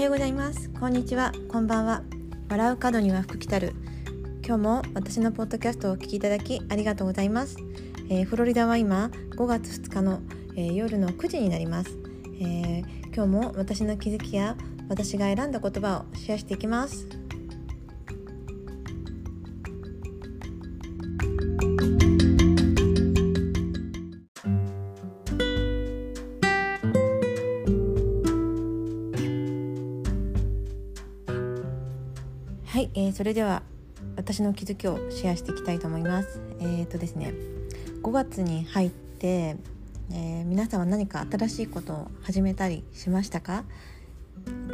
はようございます。こんにちは。こんばんは。笑う角には福来たる。今日も私のポッドキャストをお聞きいただきありがとうございます、えー、フロリダは今5月2日の、えー、夜の9時になります、えー、今日も私の気づきや私が選んだ言葉をシェアしていきます。えー、それでは私の気づきをシェアしていきたいと思います。えっ、ー、とですね、5月に入って、えー、皆さんは何か新しいことを始めたりしましたか？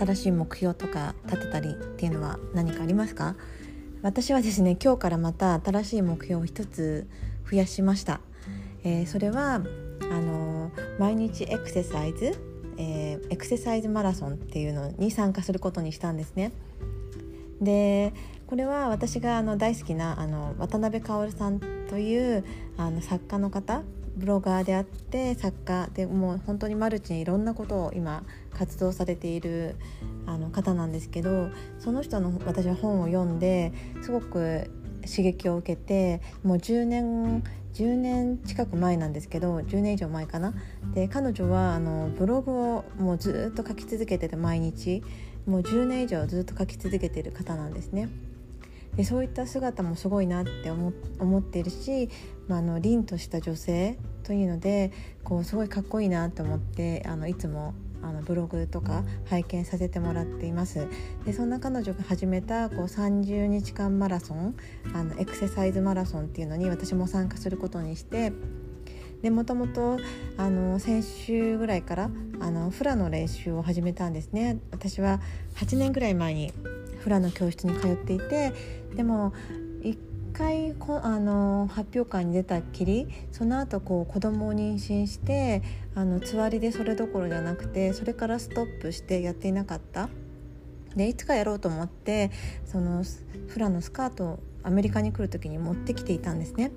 新しい目標とか立てたりっていうのは何かありますか？私はですね今日からまた新しい目標を一つ増やしました、えー、それはあの毎日エクササイズ、えー、エクササイズマラソンっていうのに参加することにしたんですね。でこれは私があの大好きなあの渡辺薫さんというあの作家の方ブロガーであって作家でもう本当にマルチにいろんなことを今活動されているあの方なんですけどその人の私は本を読んですごく刺激を受けてもう10年10年近く前なんですけど10年以上前かな。で彼女はあのブログをもうずっと書き続けてて毎日。もう10年以上ずっと書き続けている方なんですね。でそういった姿もすごいなって思思っているし、まあ、あの凛とした女性というのでこうすごいかっこいいなと思ってあのいつもあのブログとか拝見させてもらっていますでそんな彼女が始めたこう30日間マラソンあのエクササイズマラソンっていうのに私も参加することにしてでもともとあの先週ぐらいからあのフラの練習を始めたんですね私は8年ぐらい前にフラの教室に通っていてでも1回こあの発表会に出たっきりその後こう子供を妊娠してあのつわりでそれどころじゃなくてそれからストップしてやっていなかった。でいつかやろうと思ってそのフラのスカートをアメリカに来る時に持ってきていたんですね。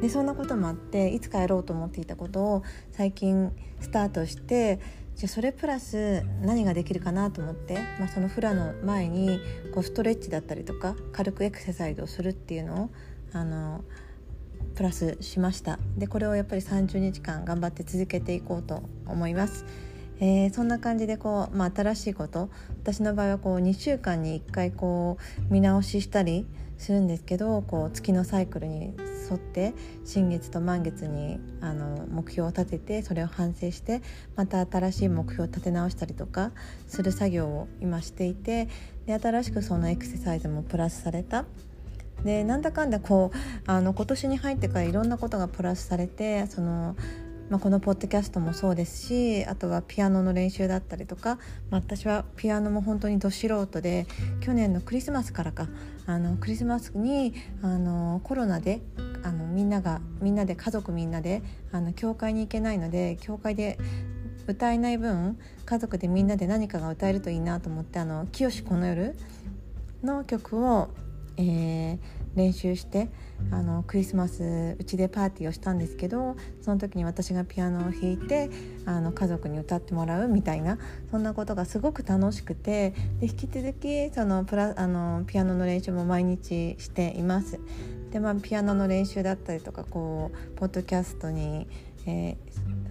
でそんなこともあっていつかやろうと思っていたことを最近スタートしてじゃそれプラス何ができるかなと思って、まあ、そのフラの前にこうストレッチだったりとか軽くエクササイズをするっていうのをあのプラスしましたでこれをやっぱり30日間頑張って続けていこうと思います。えー、そんな感じでこう、まあ、新しいこと私の場合はこう2週間に1回こう見直ししたりするんですけどこう月のサイクルに沿って新月と満月にあの目標を立ててそれを反省してまた新しい目標を立て直したりとかする作業を今していてで新しくそのエクササイズもプラスされた。でなんだかんだこうあの今年に入ってからいろんなことがプラスされてそのまあ、このポッドキャストもそうですしあとはピアノの練習だったりとか、まあ、私はピアノも本当にど素人で去年のクリスマスからかあのクリスマスにあのコロナであのみんながみんなで家族みんなであの教会に行けないので教会で歌えない分家族でみんなで何かが歌えるといいなと思ってあの清この夜の曲を、えー、練習してあのクリスマスうちでパーティーをしたんですけどその時に私がピアノを弾いてあの家族に歌ってもらうみたいなそんなことがすごく楽しくてで引き続きそのプラあのピアノの練習も毎日しています。でまあ、ピアノの練習だったりとかこうポッドキャストに、え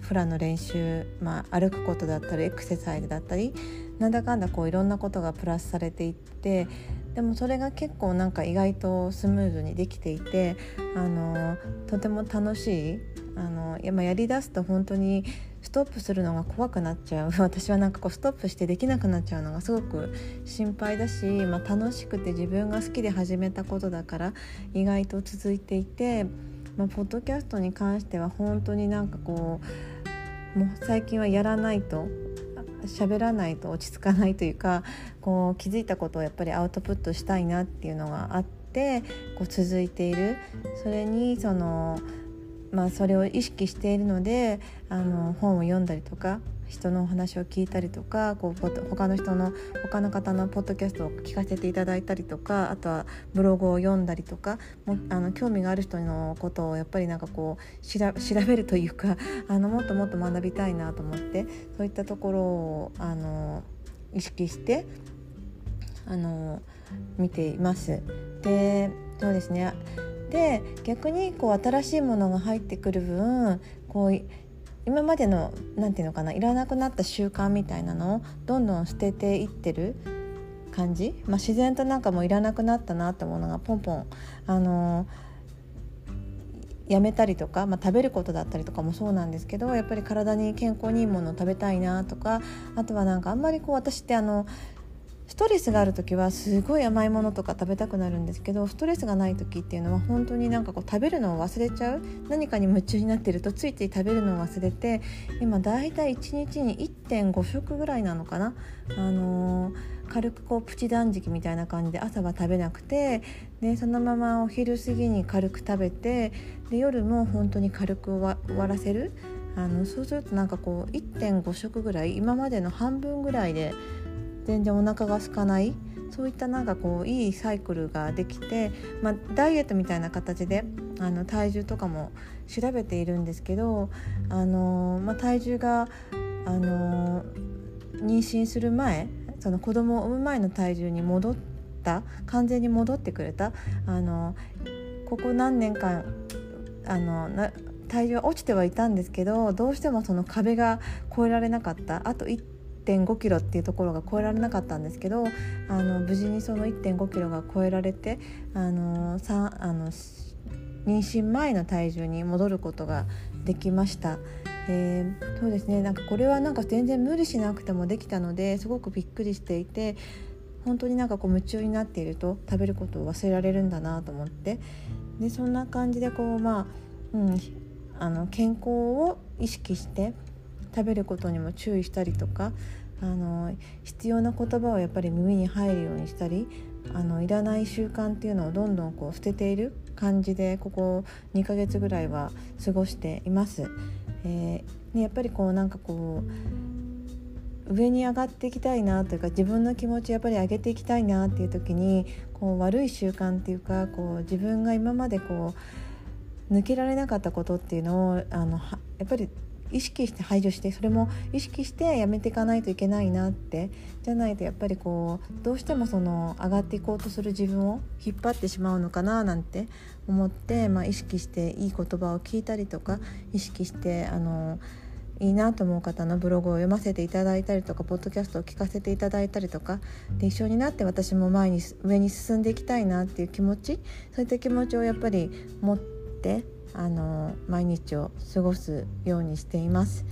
ー、フラの練習、まあ、歩くことだったりエクササイズだったりなんだかんだこういろんなことがプラスされていってでもそれが結構なんか意外とスムーズにできていてあのとても楽しいあのや,、まあ、やりだすと本当にストップするのが怖くなっちゃう。私はなんかこうストップしてできなくなっちゃうのがすごく心配だし、まあ、楽しくて自分が好きで始めたことだから意外と続いていて、まあ、ポッドキャストに関しては本当になんかこうもう最近はやらないと喋らないと落ち着かないというかこう気づいたことをやっぱりアウトプットしたいなっていうのがあってこう続いている。それにその、まあ、それを意識しているのであの本を読んだりとか人のお話を聞いたりとかこう他の人の他の方のポッドキャストを聞かせていただいたりとかあとはブログを読んだりとかもあの興味がある人のことをやっぱりなんかこう調べるというかあのもっともっと学びたいなと思ってそういったところをあの意識してあの見ています。でそうですねで逆にこう新しいものが入ってくる分こう今までの何て言うのかないらなくなった習慣みたいなのをどんどん捨てていってる感じ、まあ、自然となんかもういらなくなったなってものがポンポンあのやめたりとか、まあ、食べることだったりとかもそうなんですけどやっぱり体に健康にいいものを食べたいなとかあとはなんかあんまりこう私ってあのストレスがある時はすごい甘いものとか食べたくなるんですけどストレスがない時っていうのは本当になんかこう食べるのを忘れちゃう。何かに夢中になってるとついつい食べるのを忘れて今だいたい1日に1.5食ぐらいなのかな、あのー、軽くこうプチ断食みたいな感じで朝は食べなくてでそのままお昼過ぎに軽く食べてで夜も本当に軽く終わらせる。あのそうするとなんかこう1.5食ぐらい今までの半分ぐらいで全然お腹が空かない。そういったなんかこういいサイクルができて、まあ、ダイエットみたいな形であの体重とかも調べているんですけど、あのまあ、体重が、あの妊娠する前その子供を産む前の体重に戻った完全に戻ってくれた、あのここ何年間あの体重は落ちてはいたんですけどどうしてもその壁が越えられなかった。あと1 1.5キロっていうところが超えられなかったんですけどあの無事にその1.5キロが超えられてあのさあの妊娠前の体重に戻ることができました。えー、そうですねなんかこれはなんか全然無理しなくてもできたのですごくびっくりしていて本当になんかこう夢中になっていると食べることを忘れられるんだなと思ってでそんな感じでこうまあ、うん、あの健康を意識して食べることにも注意したりとかあの必要な言葉をやっぱり耳に入るようにしたりあのいらない習慣っていうのをどんどんこう捨てている感じでここ2ヶ月ぐらいは過ごしています。えー、ね、やっぱりこうなんかこう上に上がっていきたいなというか自分の気持ちやっぱり上げていきたいなっていう時にこう悪い習慣っていうかこう自分が今までこう抜けられなかったことっていうのをあのやっぱり意識して排除してそれも意識してやめていかないといけないなってじゃないとやっぱりこうどうしてもその上がっていこうとする自分を引っ張ってしまうのかななんて思って、まあ、意識していい言葉を聞いたりとか意識してあのいいなと思う方のブログを読ませていただいたりとかポッドキャストを聞かせていただいたりとかで一緒になって私も前に上に進んでいきたいなっていう気持ちそういった気持ちをやっぱり持ってあの毎日を過ごすようにしています。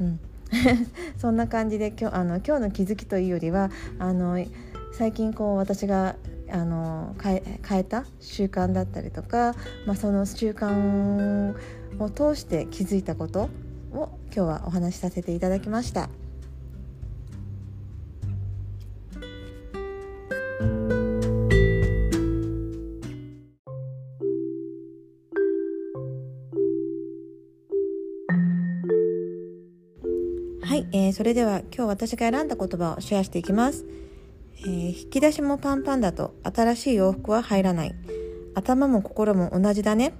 うん そんな感じで今日あの今日の気づきというよりはあの最近こう私があの変え変えた習慣だったりとか、まあ、その習慣を通して気づいたことを今日はお話しさせていただきました。えー、それでは今日私が選んだ言葉をシェアしていきます、えー、引き出しもパンパンだと新しい洋服は入らない。頭も心も同じだね。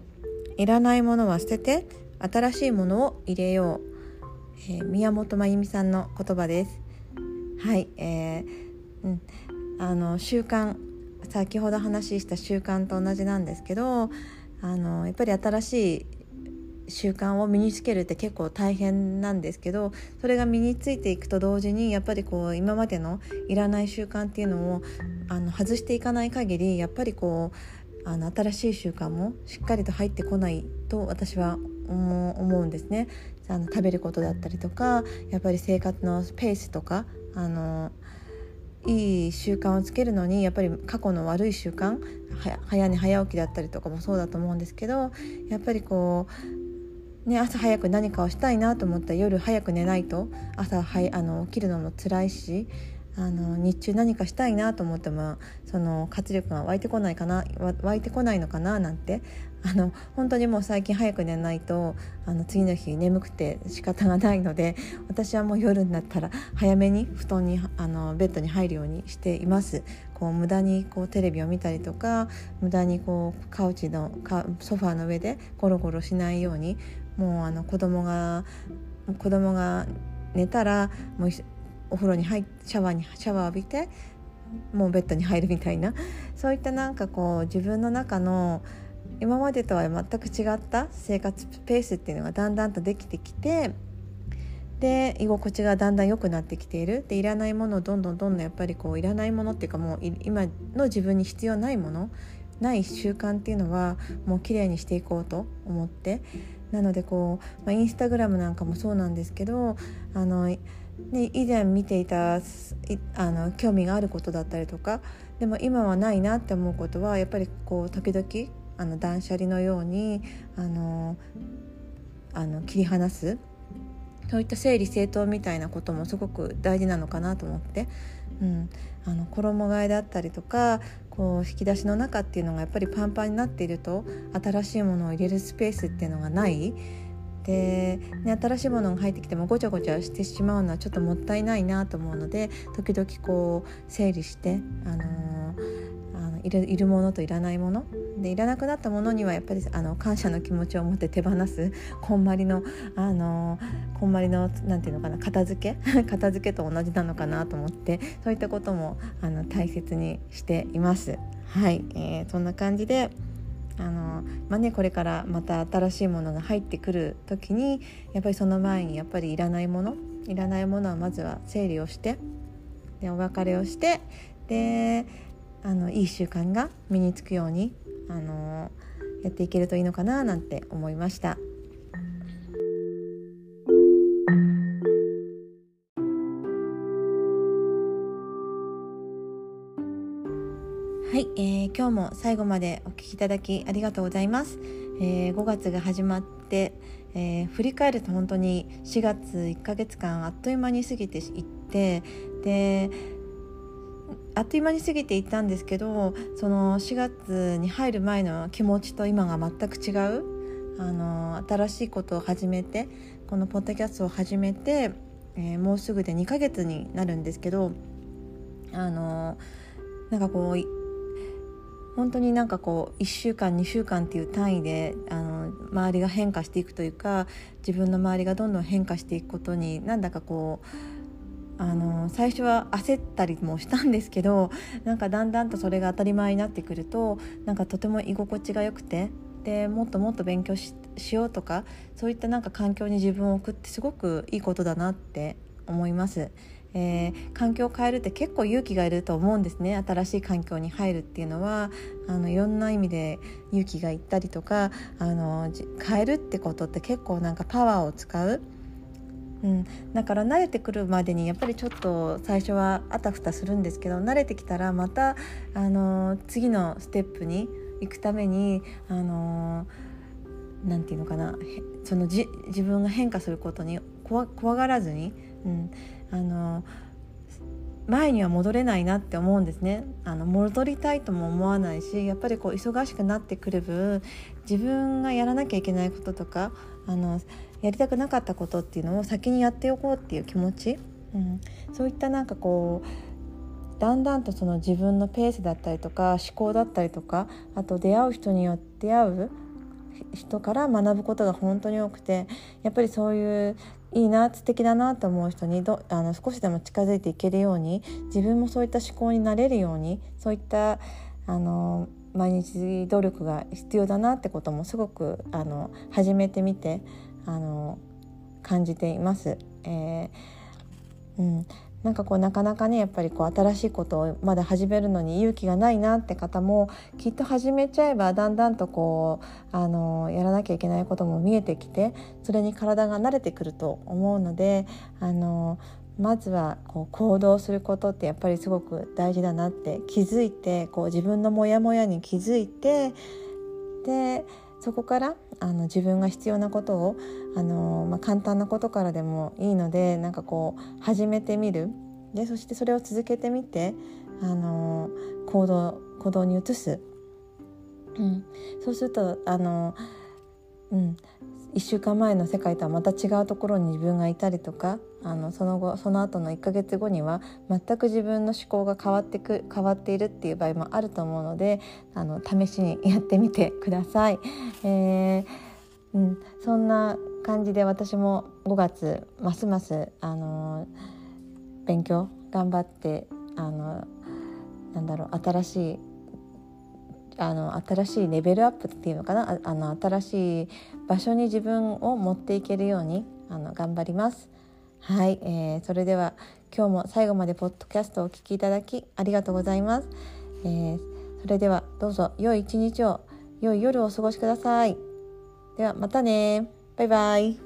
いらないものは捨てて新しいものを入れよう、えー、宮本真由美さんの言葉です。はい、えーうん、あの習慣先ほど話した習慣と同じなんですけどあのやっぱり新しい習慣を身につけるって結構大変なんですけどそれが身についていくと同時にやっぱりこう今までのいらない習慣っていうのをあの外していかない限りやっぱりこうあの新しい習慣もしっかりと入ってこないと私は思うんですね。あの食べることだったりとかやっぱり生活のペースとかあのいい習慣をつけるのにやっぱり過去の悪い習慣早寝早起きだったりとかもそうだと思うんですけどやっぱりこうね、朝早く何かをしたいなと思ったら夜早く寝ないと朝はあの起きるのも辛いしあの日中何かしたいなと思ってもその活力が湧いてこないかな湧いてこないのかななんてあの本当にもう最近早く寝ないとあの次の日眠くて仕方がないので私はもう夜になったら早めに布団にあのベッドに入るようにしています。こう無駄にこうテレビを見たりとか無駄にこうカウチのソファーの上でゴロゴロしないようにもうあの子供が子供が寝たらもうお風呂に入シャワーにシャワー浴びてもうベッドに入るみたいな。そういったなんかこう自分の中の今までとは全く違った生活ペースっていうのがだんだんとできてきてで居心地がだんだん良くなってきているでいらないものをどんどんどんどんやっぱりこういらないものっていうかもう今の自分に必要ないものない習慣っていうのはもう綺麗にしていこうと思って。なのでこう、まあ、インスタグラムなんかもそうなんですけどあの、ね、以前見ていたあの興味があることだったりとかでも今はないなって思うことはやっぱりこう時々あの断捨離のようにあのあの切り離すそういった整理整頓みたいなこともすごく大事なのかなと思って、うん、あの衣替えだったりとかこう引き出しの中っていうのがやっぱりパンパンになっていると新しいものを入れるスペースっていうのがない。で、ね、新しいものが入ってきてもごちゃごちゃしてしまうのはちょっともったいないなと思うので時々こう整理して、あのー、あのいるいるものといらないもの。でいらなくなったものにはやっぱりあの感謝の気持ちを持って手放すこんまりのあのこんまりのなんていうのかな片付け？片付けと同じなのかなと思ってそういったこともあの大切にしています。はい、えー、そんな感じであのまあね、これからまた新しいものが入ってくる時にやっぱりその前にやっぱりいらないもの？いらないものはまずは整理をしてでお別れをしてであのいい習慣が身につくようにあのやっていけるといいのかななんて思いました。えー、今日も最後までお聞きいただきありがとうございます。えー、5月が始まって、えー、振り返ると本当に4月1ヶ月間あっという間に過ぎていってであっという間に過ぎていったんですけどその4月に入る前の気持ちと今が全く違うあの新しいことを始めてこのポッドキャストを始めて、えー、もうすぐで2ヶ月になるんですけどあのなんかこう本当になんかこう1週間2週間っていう単位であの周りが変化していくというか自分の周りがどんどん変化していくことになんだかこうあの最初は焦ったりもしたんですけどなんかだんだんとそれが当たり前になってくるとなんかとても居心地が良くてでもっともっと勉強しようとかそういったなんか環境に自分を置くってすごくいいことだなって思います。えー、環境を変えるって結構勇気がいると思うんですね。新しい環境に入るっていうのは。あのいろんな意味で勇気がいったりとかあの変えるってことって結構なんかパワーを使う。うん、だから慣れてくるまでにやっぱりちょっと最初はあたふたするんですけど慣れてきたらまた、あの次のステップに行くために、あのなんていうのかな。そのじ自分が変化することに怖がらずに、うん。あの前には戻れないなって思うんですね。あの戻りたいとも思わないしやっぱりこう忙しくなってくる分自分がやらなきゃいけないこととかあのやりたくなかったことっていうのを先にやっておこうっていう気持ち、うん、そういったなんかこうだんだんとその自分のペースだったりとか思考だったりとかあと出会う人によって出会う人から学ぶことが本当に多くてやっぱりそういういいな素敵だなと思う人にどあの少しでも近づいていけるように自分もそういった思考になれるようにそういったあの毎日努力が必要だなってこともすごくあの始めてみてあの感じています。えー、うん、なんかこうなかなかねやっぱりこう新しいことをまだ始めるのに勇気がないなって方もきっと始めちゃえばだんだんとこうあのやらなきゃいけないことも見えてきてそれに体が慣れてくると思うのであのまずはこう行動することってやっぱりすごく大事だなって気づいてこう自分のモヤモヤに気づいてでそこからあの自分が必要なことをあの、まあ、簡単なことからでもいいのでなんかこう始めてみる。でそしてそれを続けてみてあの行動行動に移す、うん、そうするとあの、うん、1週間前の世界とはまた違うところに自分がいたりとかあのその後その後の1ヶ月後には全く自分の思考が変わってく変わっているっていう場合もあると思うのであの試しにやってみてください。えーうん、そんな感じで私も5月ますますあの勉強頑張ってあのなんだろう新しいあの新しいレベルアップっていうのかな？あの新しい場所に自分を持っていけるようにあの頑張ります。はい、えー、それでは今日も最後までポッドキャストをお聴きいただきありがとうございます。えー、それではどうぞ良い一日を良い夜をお過ごしください。ではまたねバイバイ